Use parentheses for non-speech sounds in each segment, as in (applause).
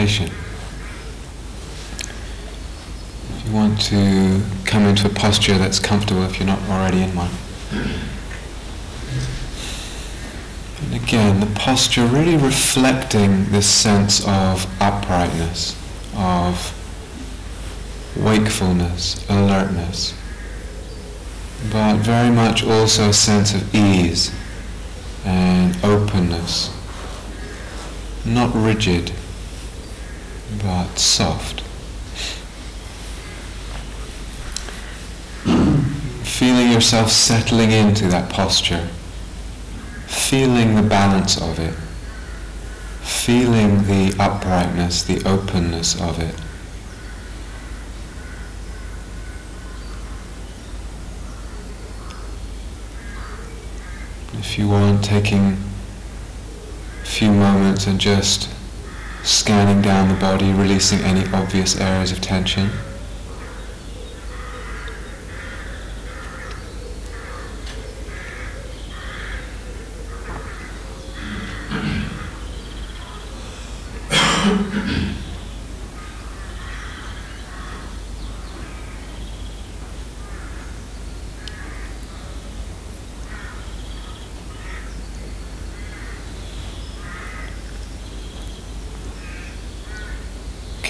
meditation. If you want to come into a posture that's comfortable if you're not already in one. And again, the posture really reflecting this sense of uprightness, of wakefulness, alertness, but very much also a sense of ease and openness, not rigid, but soft. Feeling yourself settling into that posture feeling the balance of it, feeling the uprightness, the openness of it. If you want, taking a few moments and just scanning down the body, releasing any obvious areas of tension.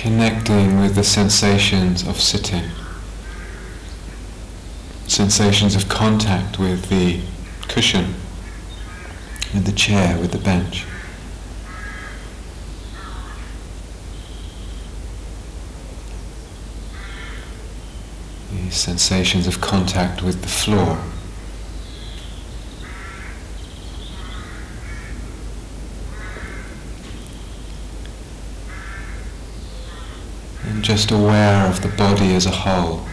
Connecting with the sensations of sitting, sensations of contact with the cushion, with the chair, with the bench. These sensations of contact with the floor. Just aware of the body as a whole.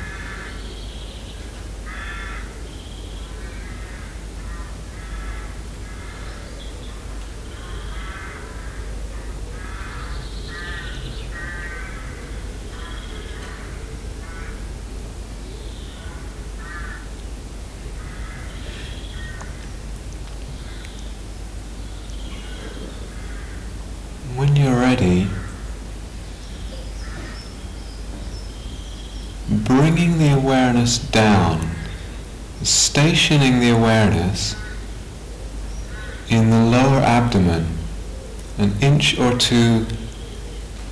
When you're ready, bringing the awareness down, stationing the awareness in the lower abdomen, an or two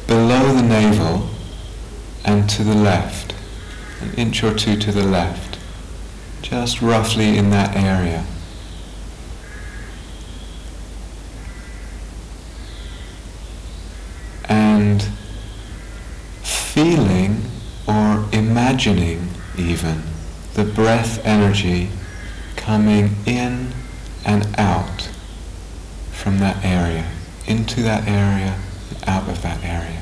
below the navel and to the left, an inch or two to the left, just roughly in that area. And feeling or imagining even the breath energy coming in and out from that area, into that area, out of that area.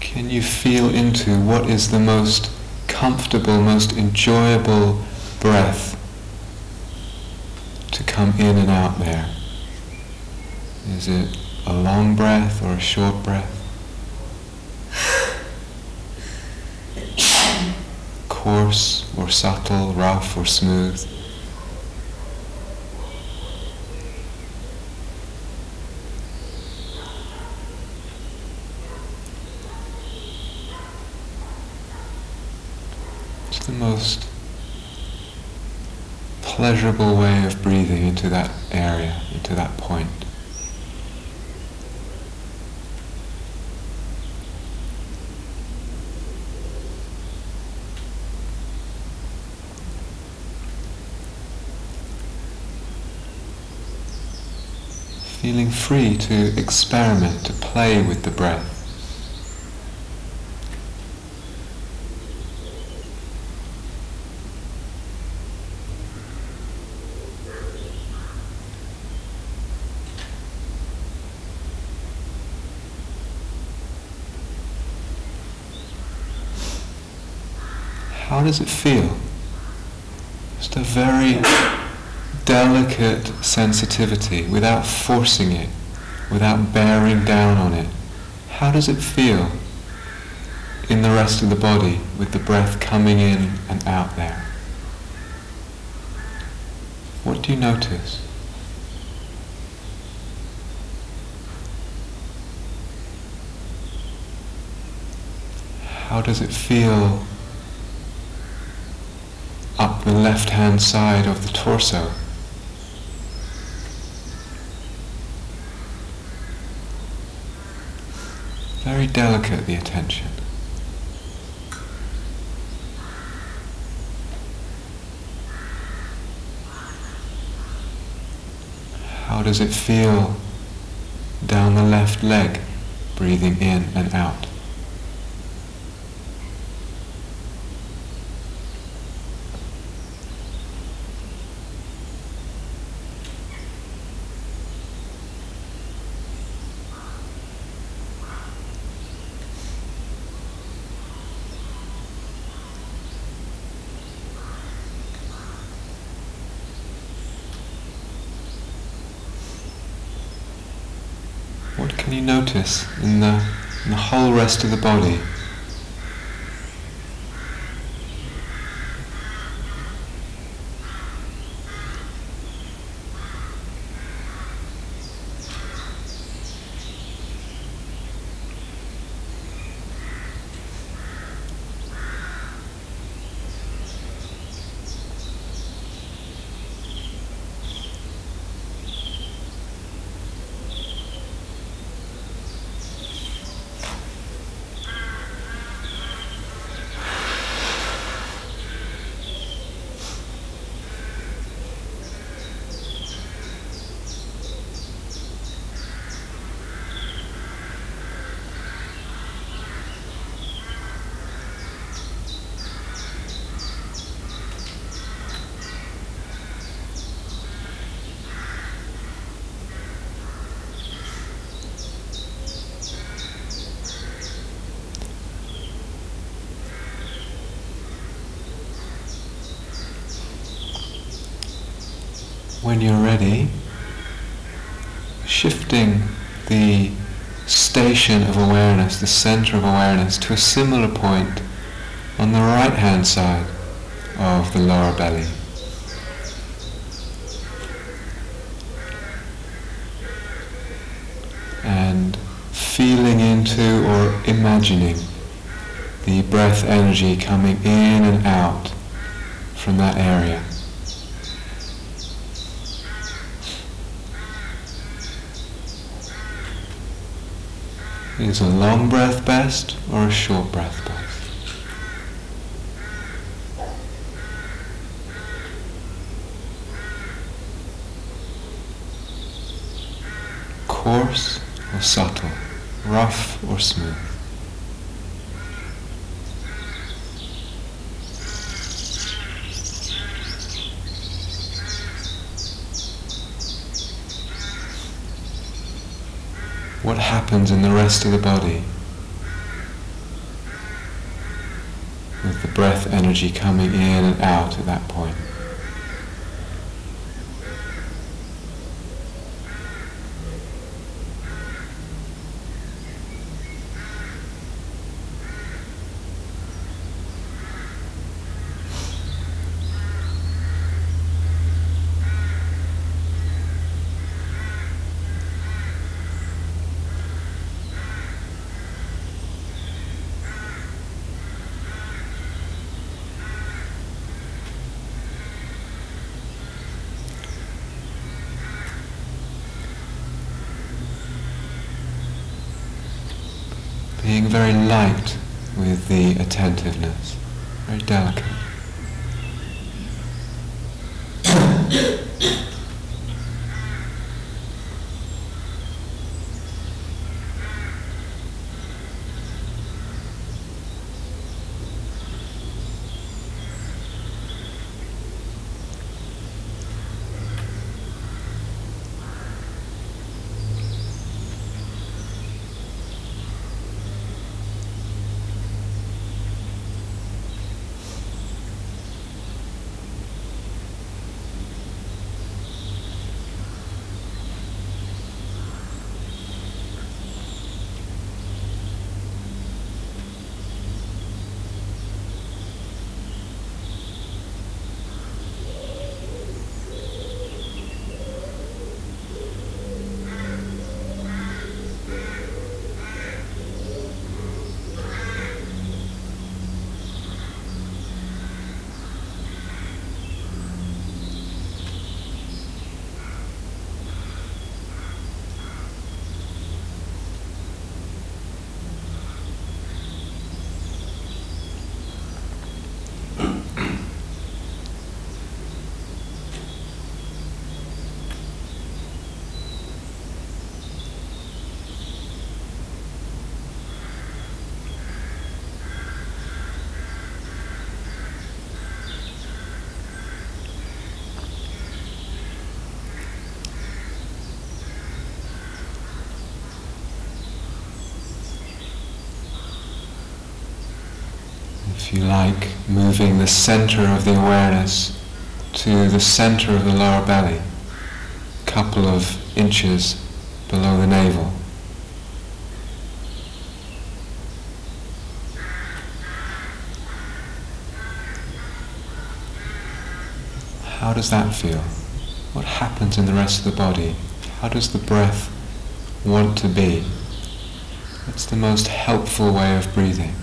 Can you feel into what is the most comfortable, most enjoyable breath to come in and out there? Is it a long breath or a short breath? Coarse or subtle, rough or smooth? It's the most pleasurable way of breathing into that area, into that point. Feeling free to experiment, to play with the breath. How does it feel? Just a very delicate sensitivity without forcing it, without bearing down on it, how does it feel in the rest of the body with the breath coming in and out there? What do you notice? How does it feel up the left hand side of the torso? Very delicate the attention. How does it feel down the left leg, breathing in and out? What can you notice in the, in the whole rest of the body? Shifting the station of awareness, the center of awareness, to a similar point on the right hand side of the lower belly. And feeling into or imagining the breath energy coming in and out from that area. Is a long breath best or a short breath best? Coarse or subtle? Rough or smooth? What happens in the rest of the body with the breath energy coming in and out at that point. being very light with the attentiveness, very delicate. You like, moving the center of the awareness to the center of the lower belly, a couple of inches below the navel. How does that feel? What happens in the rest of the body? How does the breath want to be? What's the most helpful way of breathing?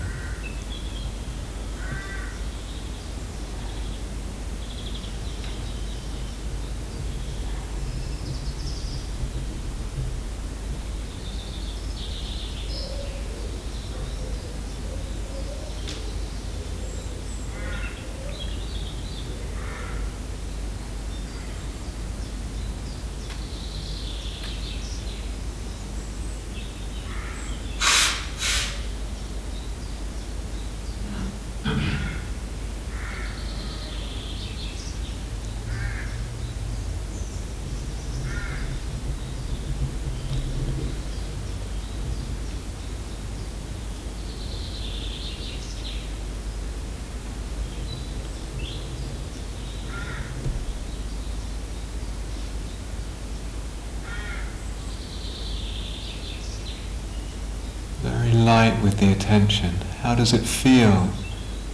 With the attention. How does it feel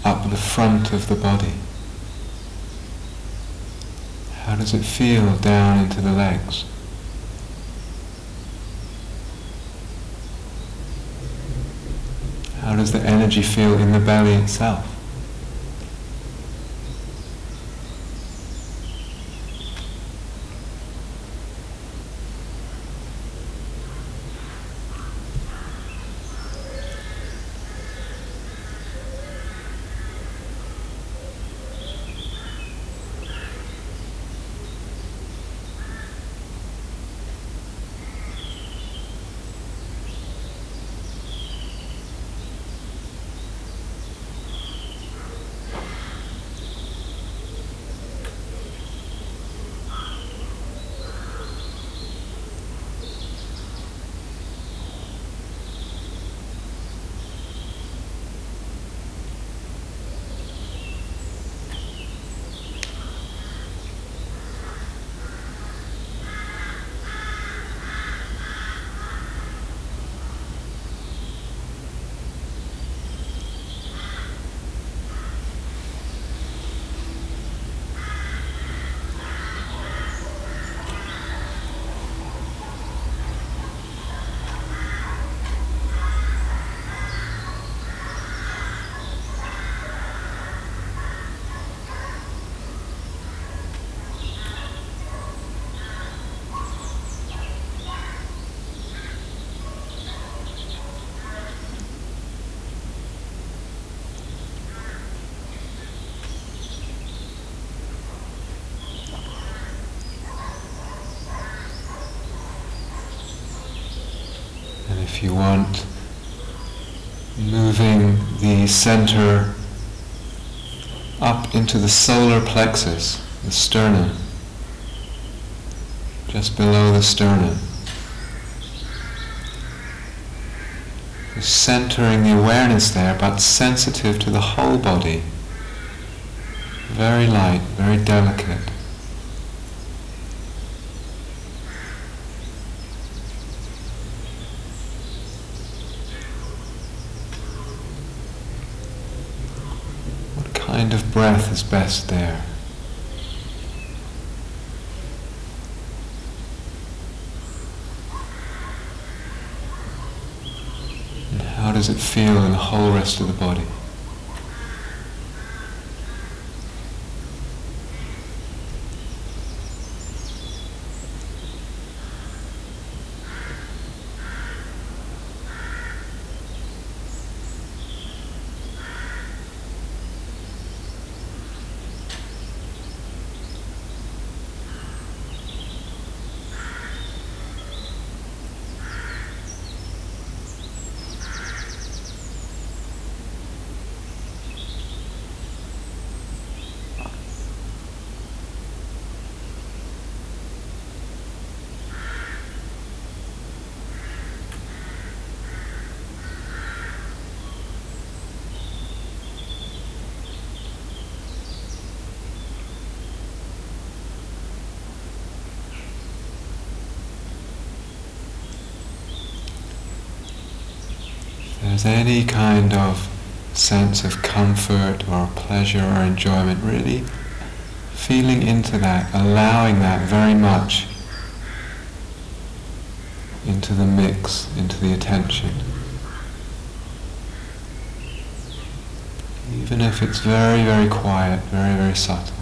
up the front of the body? How does it feel down into the legs? How does the energy feel in the belly itself? And if you want, moving the center up into the solar plexus, the sternum, just below the sternum. Centering the awareness there, but sensitive to the whole body. Very light, very delicate. What kind of breath is best there? And how does it feel in the whole rest of the body? Has any kind of sense of comfort or pleasure or enjoyment, really feeling into that, allowing that very much into the mix, into the attention. Even if it's very, very quiet, very, very subtle.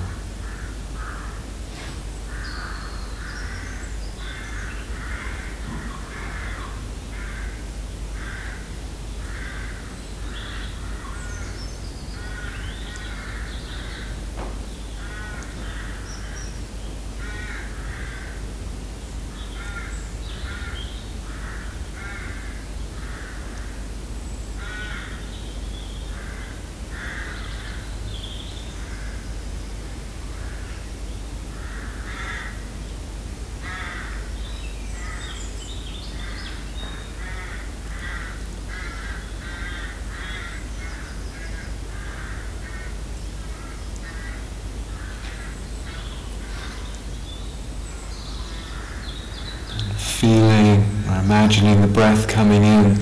Feeling or imagining the breath coming in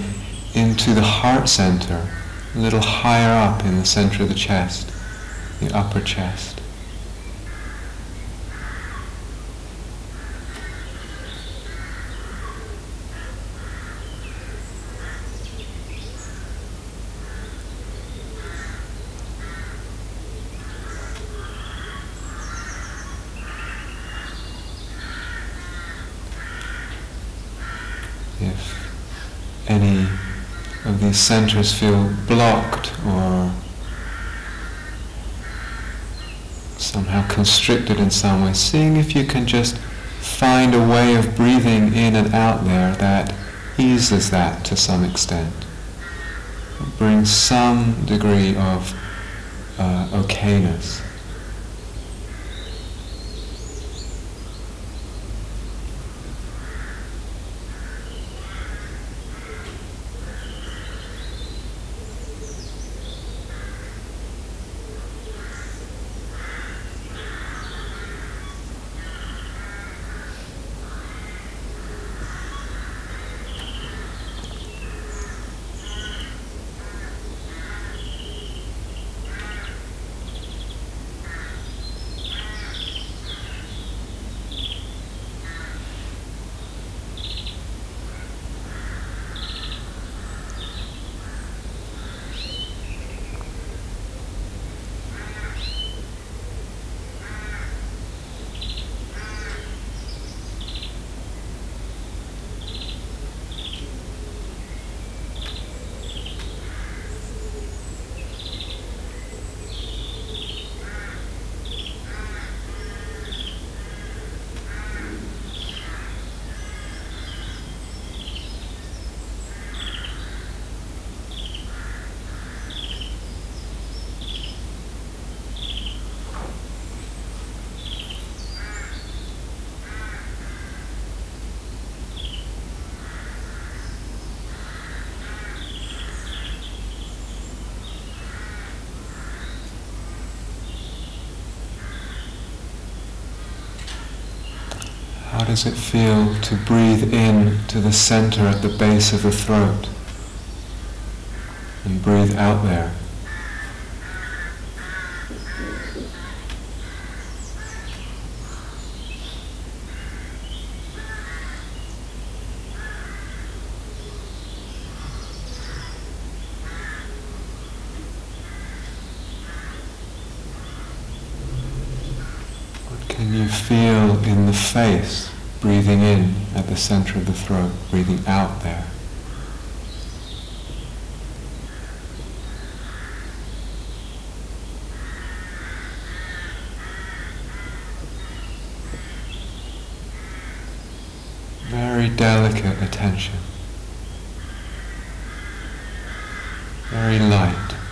into the heart center, a little higher up in the center of the chest, the upper chest. if any of these centers feel blocked or somehow constricted in some way, seeing if you can just find a way of breathing in and out there that eases that to some extent. brings some degree of uh, okayness. How does it feel to breathe in to the center at the base of the throat and breathe out there? What can you feel in the face, breathing in center of the throat, breathing out there? Very delicate attention. Very light.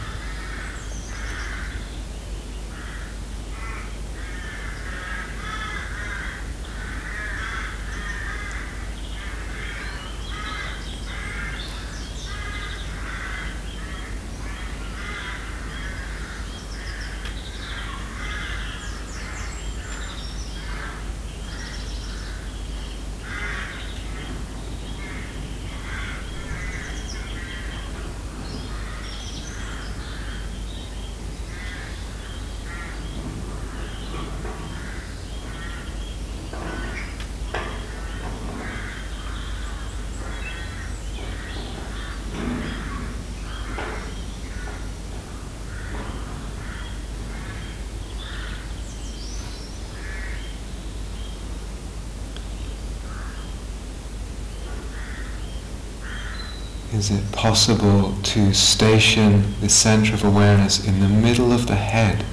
Is it possible to station the center of awareness in the middle of the head,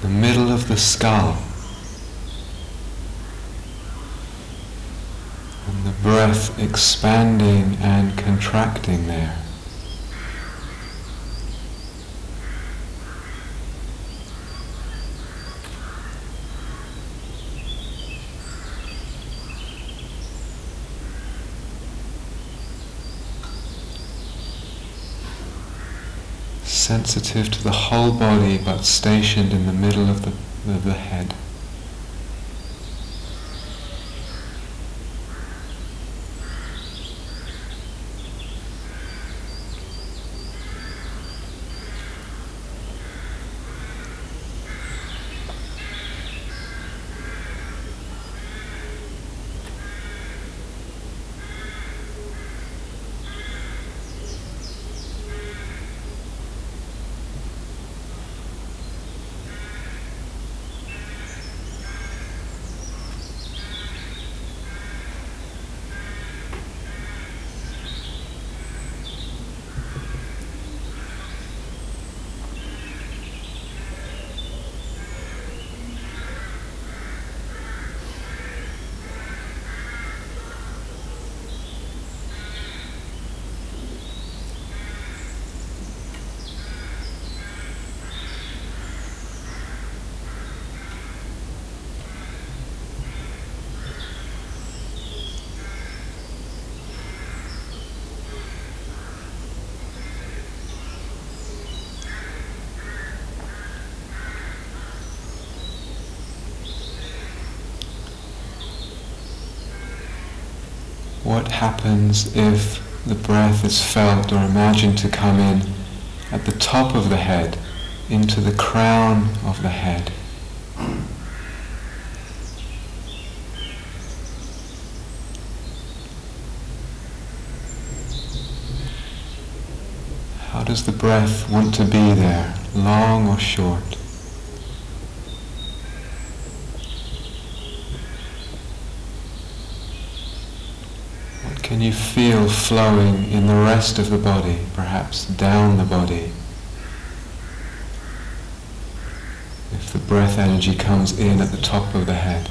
the middle of the skull, and the breath expanding and contracting there. Sensitive to the whole body but stationed in the middle of the, of the head. What happens if the breath is felt or imagined to come in at the top of the head, into the crown of the head. How does the breath want to be there, long or short? Can you feel flowing in the rest of the body, perhaps down the body? If the breath energy comes in at the top of the head.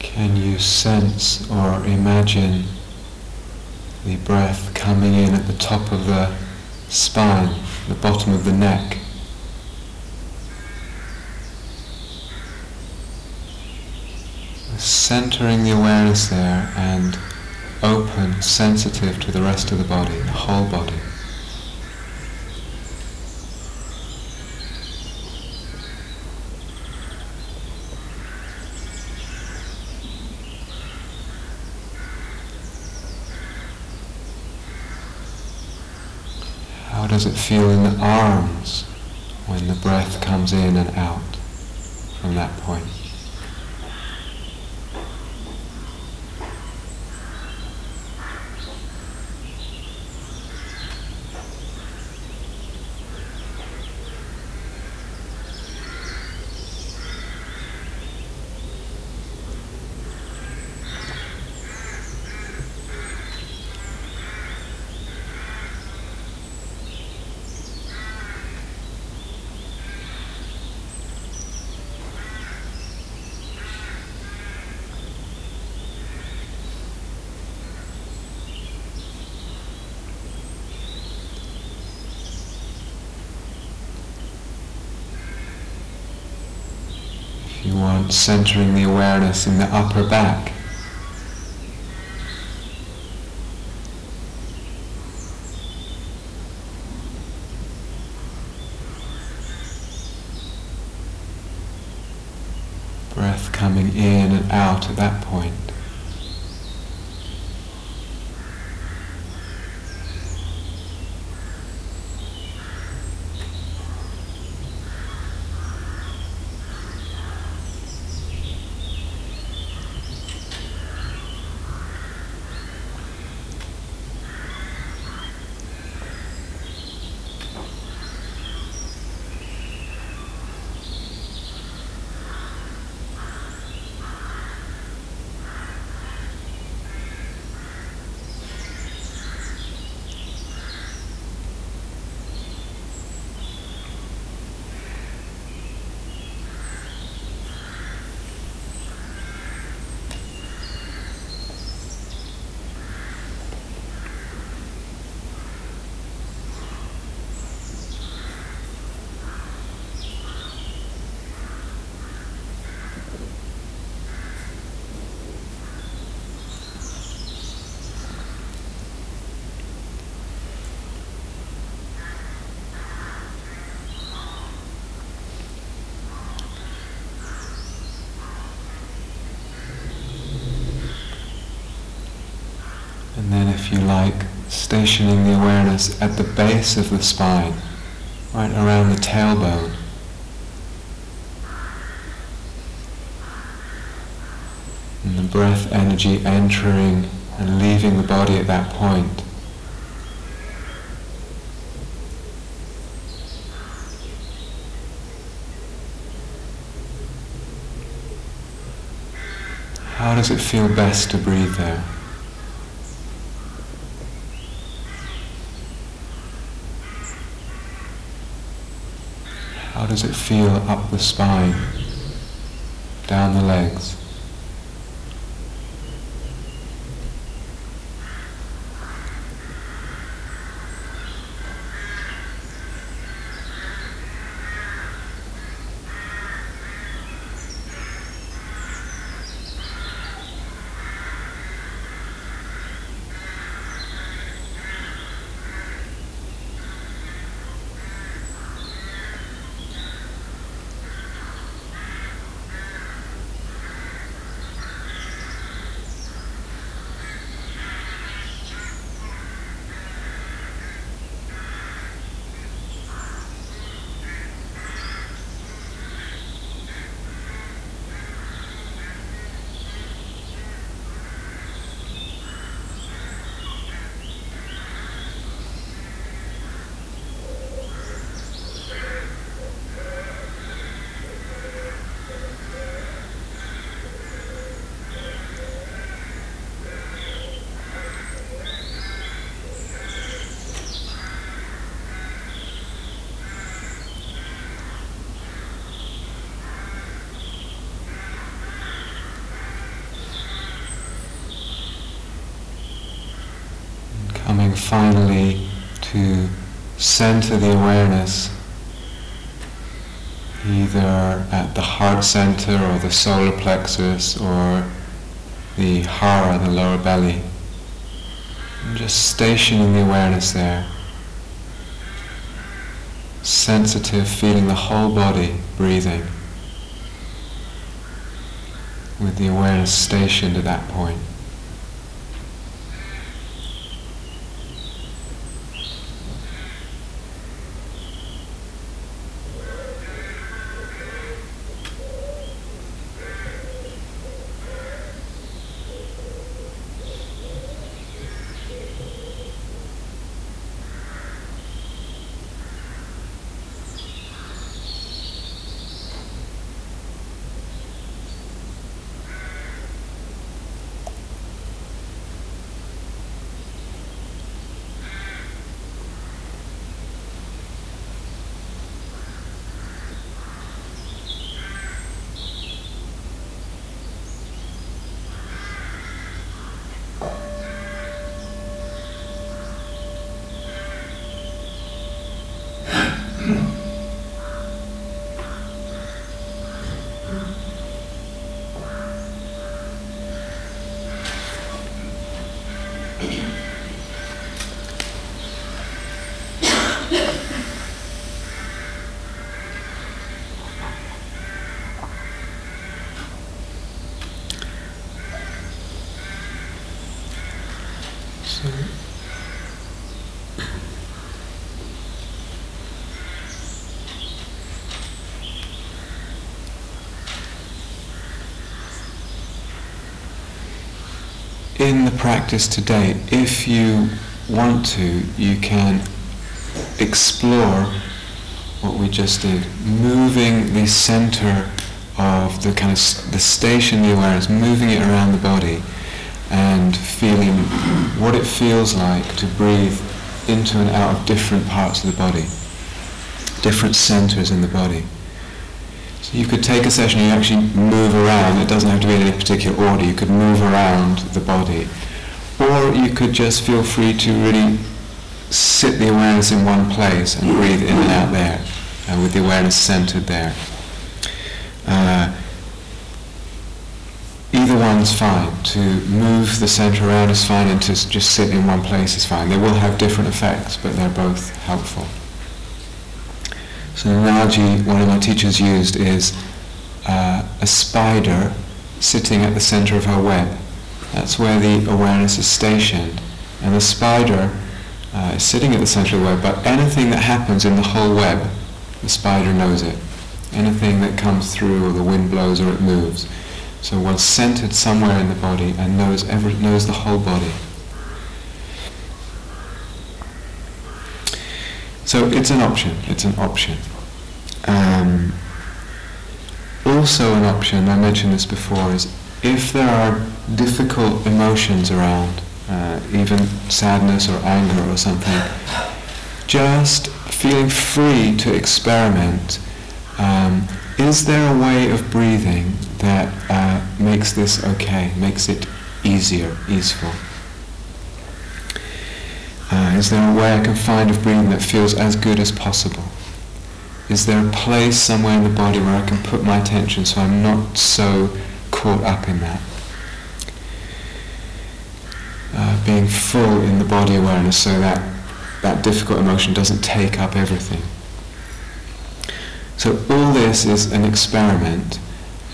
Can you sense or imagine the breath coming in at the top of the spine, the bottom of the neck? Centering the awareness there and open, sensitive to the rest of the body, the whole body. Does it feel in the arms when the breath comes in and out from that point? Centering the awareness in the upper back. Breath coming in and out at that point. And then if you like, stationing the awareness at the base of the spine, right around the tailbone. And the breath energy entering and leaving the body at that point. How does it feel best to breathe there? How does it feel up the spine, down the legs? Finally to center the awareness either at the heart center or the solar plexus or the hara, the lower belly. And just stationing the awareness there. Sensitive, feeling the whole body breathing with the awareness stationed at that point. In the practice today, if you want to, you can explore what we just did, moving the center of the kind of the station the awareness, moving it around the body and feeling what it feels like to breathe into and out of different parts of the body, different centers in the body. So you could take a session, you actually move around, it doesn't have to be in any particular order, you could move around the body. Or you could just feel free to really sit the awareness in one place and breathe in and out there, uh, with the awareness centered there. Uh, either one's fine. To move the center around is fine, and to just sit in one place is fine. They will have different effects, but they're both helpful. So an analogy one of my teachers used is uh, a spider sitting at the center of her web. That's where the awareness is stationed. And the spider uh, is sitting at the center of the web, but anything that happens in the whole web, the spider knows it. Anything that comes through, or the wind blows, or it moves. So one's centered somewhere in the body and knows, every, knows the whole body. So it's an option. It's an option. Um, also an option, I mentioned this before, is if there are difficult emotions around, uh, even sadness or anger or something, just feeling free to experiment. Um, is there a way of breathing that uh, makes this okay, makes it easier, easeful? Uh, is there a way I can find of breathing that feels as good as possible? Is there a place somewhere in the body where I can put my attention so I'm not so caught up in that? Uh, being full in the body awareness so that that difficult emotion doesn't take up everything. So all this is an experiment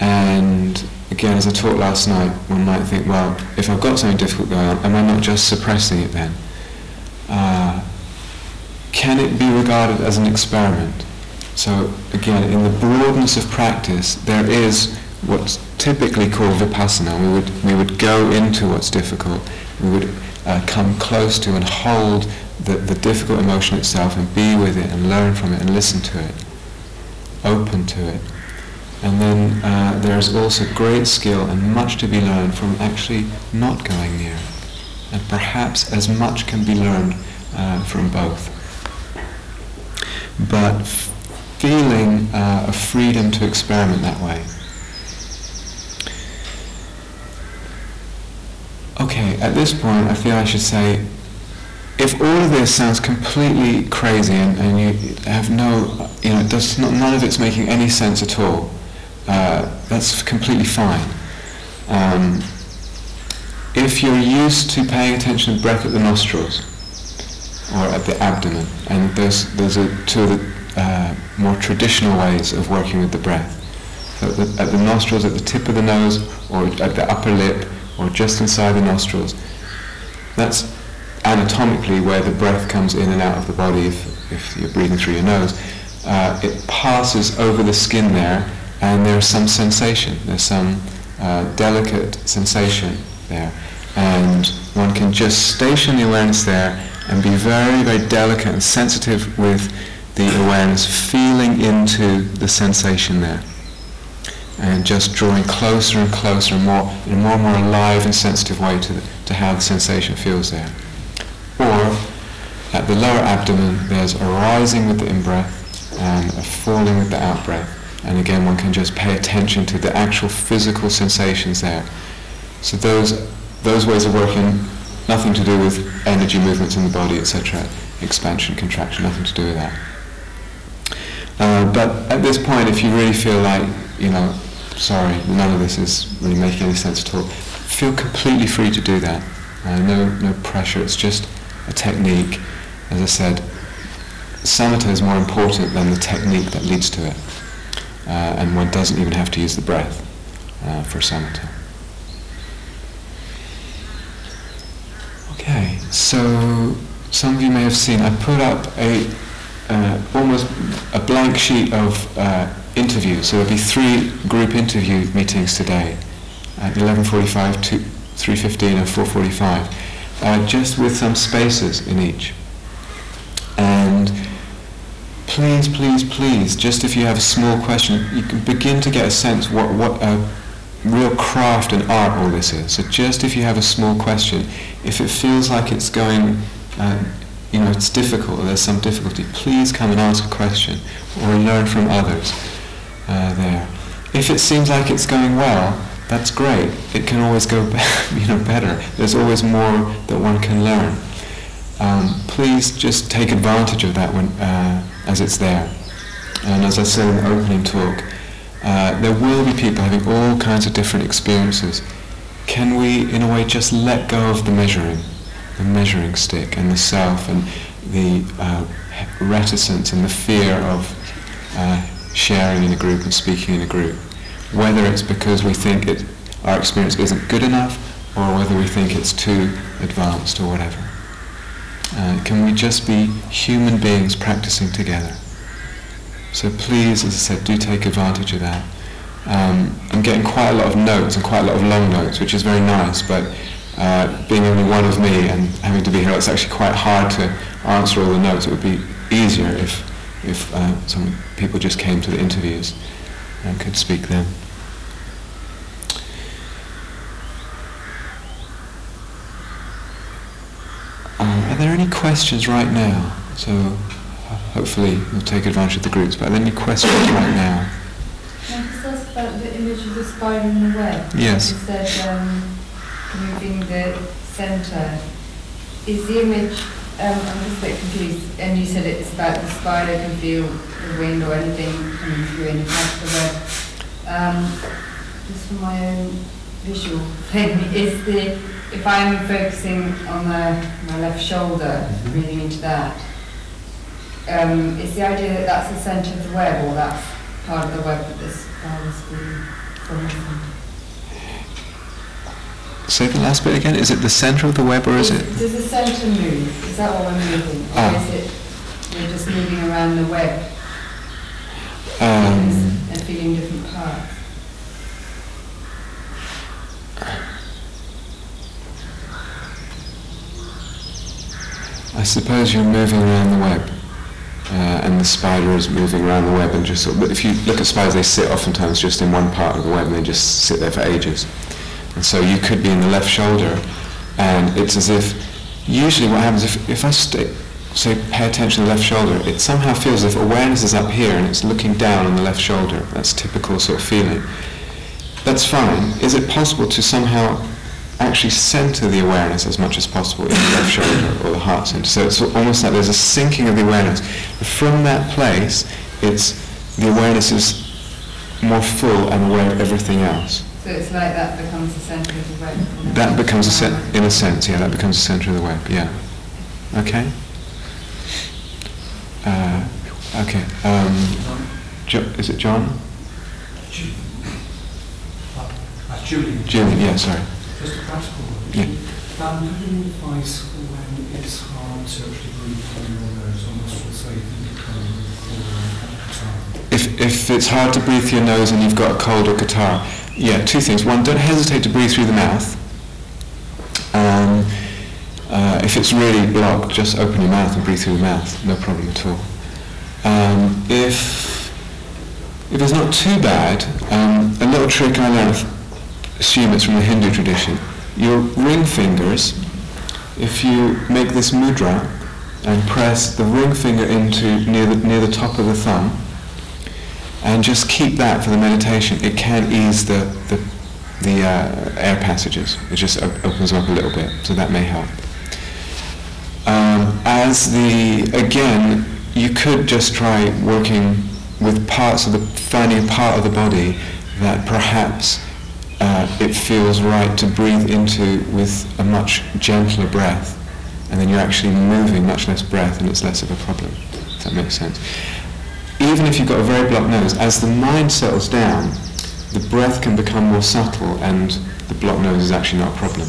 and again as I talked last night one might think well if I've got something difficult going on am I not just suppressing it then? Uh, can it be regarded as an experiment? So again, in the broadness of practice, there is what's typically called vipassana. We would, we would go into what's difficult. We would uh, come close to and hold the, the difficult emotion itself and be with it and learn from it and listen to it, open to it. And then uh, there's also great skill and much to be learned from actually not going near it and perhaps as much can be learned uh, from both. But f- feeling uh, a freedom to experiment that way. Okay, at this point I feel I should say, if all of this sounds completely crazy and, and you have no, you know, does not, none of it's making any sense at all, uh, that's completely fine. Um, if you're used to paying attention to breath at the nostrils or at the abdomen, and there's, there's two of the uh, more traditional ways of working with the breath. So at the, at the nostrils, at the tip of the nose, or at the upper lip, or just inside the nostrils. That's anatomically where the breath comes in and out of the body if, if you're breathing through your nose. Uh, it passes over the skin there, and there's some sensation. There's some uh, delicate sensation there. And one can just station the awareness there and be very, very delicate and sensitive with the awareness, feeling into the sensation there. And just drawing closer and closer and more, in a more and more alive and sensitive way to, the, to how the sensation feels there. Or at the lower abdomen, there's a rising with the in-breath and a falling with the out-breath. And again, one can just pay attention to the actual physical sensations there. So those, those ways of working, nothing to do with energy movements in the body, etc. Expansion, contraction, nothing to do with that. Uh, but at this point, if you really feel like, you know, sorry, none of this is really making any sense at all, feel completely free to do that. Uh, no, no pressure, it's just a technique. As I said, samatha is more important than the technique that leads to it. Uh, and one doesn't even have to use the breath uh, for samatha. Okay, so some of you may have seen I put up a uh, almost a blank sheet of uh, interviews. So there'll be three group interview meetings today at 11.45, 3.15 and 4.45, uh, just with some spaces in each. And please, please, please, just if you have a small question, you can begin to get a sense what, what a real craft and art all this is. So just if you have a small question, if it feels like it's going uh, you know, it's difficult, there's some difficulty, please come and ask a question or learn from others uh, there. If it seems like it's going well, that's great. It can always go (laughs) you know, better. There's always more that one can learn. Um, please just take advantage of that when, uh, as it's there. And as I said in the opening talk, uh, there will be people having all kinds of different experiences. Can we, in a way, just let go of the measuring? the measuring stick and the self and the uh, reticence and the fear of uh, sharing in a group and speaking in a group. Whether it's because we think it, our experience isn't good enough or whether we think it's too advanced or whatever. Uh, can we just be human beings practicing together? So please, as I said, do take advantage of that. Um, I'm getting quite a lot of notes and quite a lot of long notes, which is very nice, but uh, being only one of me and having to be here, it's actually quite hard to answer all the notes. It would be easier if, if uh, some people just came to the interviews and could speak then. Uh, are there any questions right now? So hopefully you'll take advantage of the groups, but are there any questions right now? Can I just ask about the image of the spider in the web? Yes. You said um, moving the centre. Is the image, um, I'm just a bit confused, and you said it's about the spider can feel the wind or anything coming through any part of the web. Um, just for my own visual thing, is the, if I'm focusing on the, my left shoulder, breathing into that, um, is the idea that that's the centre of the web or that's part of the web that this spider's being from? Say the last bit again. Is it the centre of the web or is it? Does the centre move? Is that what we're moving? Or Ah. is it we're just moving around the web Um, and feeling different parts? I suppose you're moving around the web, uh, and the spider is moving around the web, and just sort of, if you look at spiders, they sit oftentimes just in one part of the web, and they just sit there for ages. And so you could be in the left shoulder, and it's as if, usually what happens if, if I stay, say pay attention to the left shoulder, it somehow feels as if awareness is up here and it's looking down on the left shoulder. That's typical sort of feeling. That's fine. Is it possible to somehow actually center the awareness as much as possible in the left shoulder or the heart center? So it's almost like there's a sinking of the awareness. From that place, it's the awareness is more full and aware of everything else. So it's like that becomes the centre of the web. and That becomes a around. cen- in a sense, yeah, that becomes the center of the web, yeah. Okay? Uh, okay. Um, jo- is it John? Uh, Julian. Julian, yeah, sorry. Just a practical one. Yeah. Um, could you advise when it's hard to actually breathe through your nose, almost will say you can or If, if it's hard to breathe through your nose and you've got a cold or catarrh, yeah, two things. One, don't hesitate to breathe through the mouth. Um, uh, if it's really blocked, just open your mouth and breathe through the mouth. No problem at all. Um, if if it's not too bad, um, a little trick I learned, assume it's from the Hindu tradition. Your ring fingers, if you make this mudra and press the ring finger into near the near the top of the thumb, and just keep that for the meditation. It can ease the the, the uh, air passages. It just op- opens up a little bit, so that may help. Um, as the again, you could just try working with parts of the finding a part of the body that perhaps uh, it feels right to breathe into with a much gentler breath, and then you're actually moving much less breath, and it's less of a problem. If that makes sense. Even if you've got a very blocked nose, as the mind settles down, the breath can become more subtle, and the blocked nose is actually not a problem.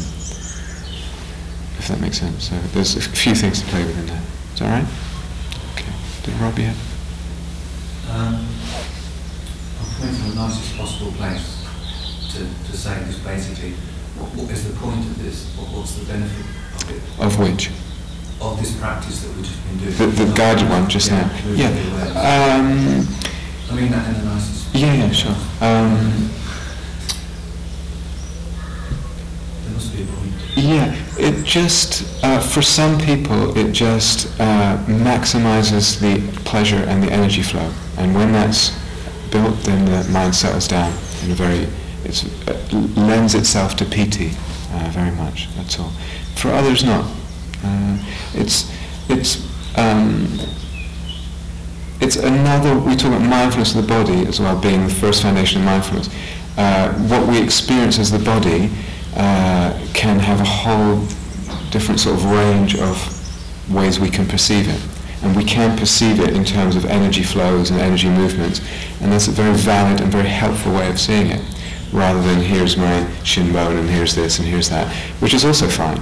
If that makes sense. So there's a few things to play with in there. Is that right? Okay. Did Robbie have? Um, I'm coming from the nicest possible place to, to say this basically. What, what is the point of this? What, what's the benefit of it? Of which? Of this practice that we've just been doing? The, the guided one just yeah, now. Yeah. Um, I mean that in the nicest. yeah, yeah, sure. Um, There must be a point. yeah, it just, uh, for some people, it just uh, maximizes the pleasure and the energy flow. And when that's built, then the mind settles down in a very, it lends itself to piti uh, very much, that's all. For others, not. Uh, it's, it's, um, it's another, we talk about mindfulness of the body as well, being the first foundation of mindfulness. Uh, what we experience as the body uh, can have a whole different sort of range of ways we can perceive it. And we can perceive it in terms of energy flows and energy movements. And that's a very valid and very helpful way of seeing it, rather than here's my shin bone and here's this and here's that, which is also fine.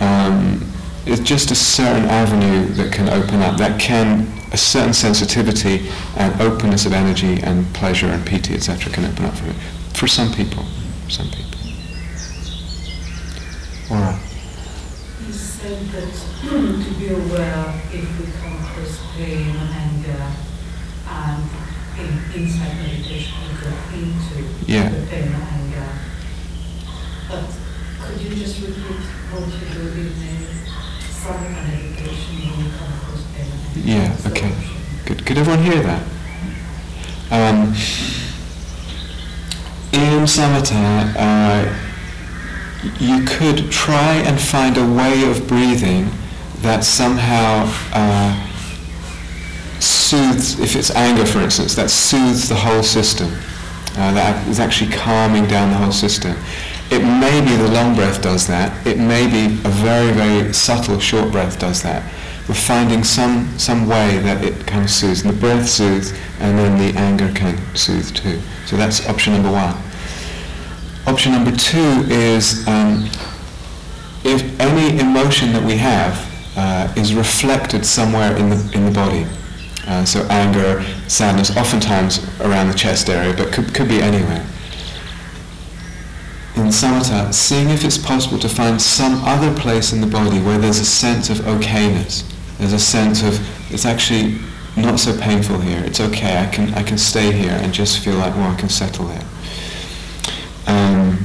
Um, it's just a certain avenue that can open up, that can, a certain sensitivity and openness of energy and pleasure and piti, etc., can open up from it. For some people, some people. Right. You said that (clears throat) to be aware if we come across pain and anger, and in, inside meditation go Yeah. the pain and anger. But could you just repeat what you do in a silent meditation when you come across pain? Yeah, okay. Good. Could everyone hear that? Um, in samatha, uh, you could try and find a way of breathing that somehow uh, soothes, if it's anger for instance, that soothes the whole system. Uh, that is actually calming down the whole system. It may be the long breath does that. It may be a very, very subtle short breath does that. We're finding some, some way that it kind of soothes. And the breath soothes, and then the anger can soothe too. So that's option number one. Option number two is um, if any emotion that we have uh, is reflected somewhere in the, in the body. Uh, so anger, sadness, oftentimes around the chest area, but could, could be anywhere. In samatha, seeing if it's possible to find some other place in the body where there's a sense of okayness. There's a sense of, it's actually not so painful here. It's okay. I can, I can stay here and just feel like, well, I can settle there. Um,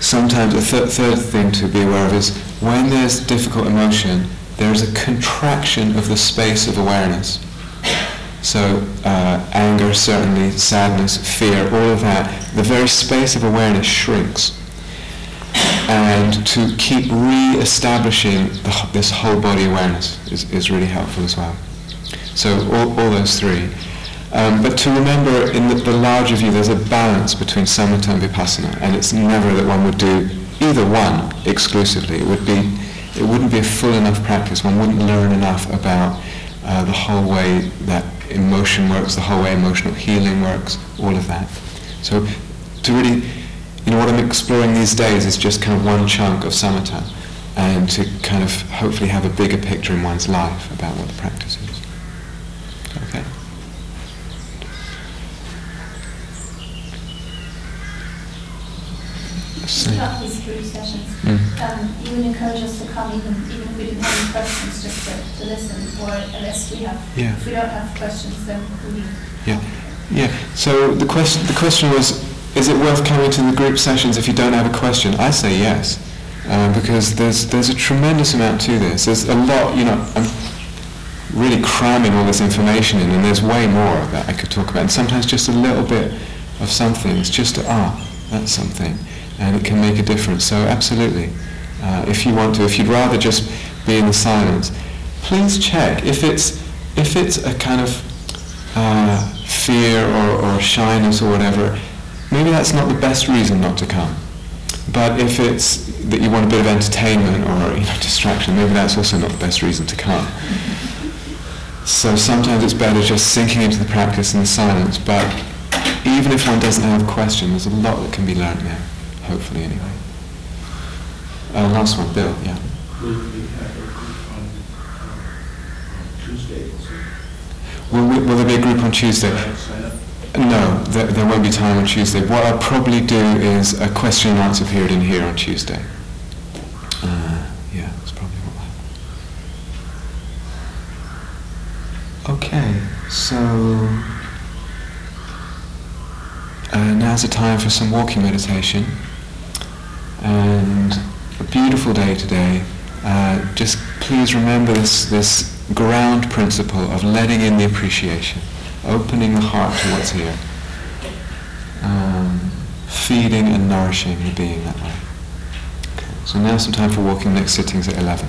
sometimes a th- third thing to be aware of is when there's difficult emotion, there's a contraction of the space of awareness. So uh, anger, certainly, sadness, fear, all of that, the very space of awareness shrinks. And to keep re-establishing the, this whole body awareness is, is really helpful as well. So all, all those three. Um, but to remember in the, the larger view, there's a balance between samatha and vipassana, and it's never that one would do either one exclusively. It would be, it wouldn't be a full enough practice. One wouldn't learn enough about uh, the whole way that emotion works, the whole way emotional healing works, all of that. So to really, you know, what I'm exploring these days is just kind of one chunk of samatha, and to kind of hopefully have a bigger picture in one's life about what the practice is. Okay. About these group sessions, mm. um, you would encourage us to come even, even if we didn't have any questions, just to, to listen, or unless we have, Yeah. if we don't have questions, then we. Yeah, yeah. So the question, the question was, is it worth coming to the group sessions if you don't have a question? I say yes, uh, because there's there's a tremendous amount to this. There's a lot, you know. I'm really cramming all this information in, and there's way more that I could talk about. And sometimes just a little bit of something. It's just ah, that's something, and it can make a difference. So absolutely, uh, if you want to, if you'd rather just be in the silence, please check if it's if it's a kind of uh, fear or, or shyness or whatever, maybe that's not the best reason not to come. But if it's that you want a bit of entertainment or you know, (laughs) distraction, maybe that's also not the best reason to come. So sometimes it's better just sinking into the practice in the silence, but even if one doesn't have a question, there's a lot that can be learned there, hopefully anyway. Uh, last one, Bill, yeah. Will we have a group on uh? Will, there be a group on Tuesday? No, there, there won't be time on Tuesday. What I'll probably do is a question and answer period in here on Tuesday. Uh, yeah, that's probably what. Okay, so uh, now's the time for some walking meditation. And a beautiful day today. Uh, just please remember this, this ground principle of letting in the appreciation opening the heart to what's here, um, feeding and nourishing the being that way. Okay. So now some time for walking. Next sitting's at 11.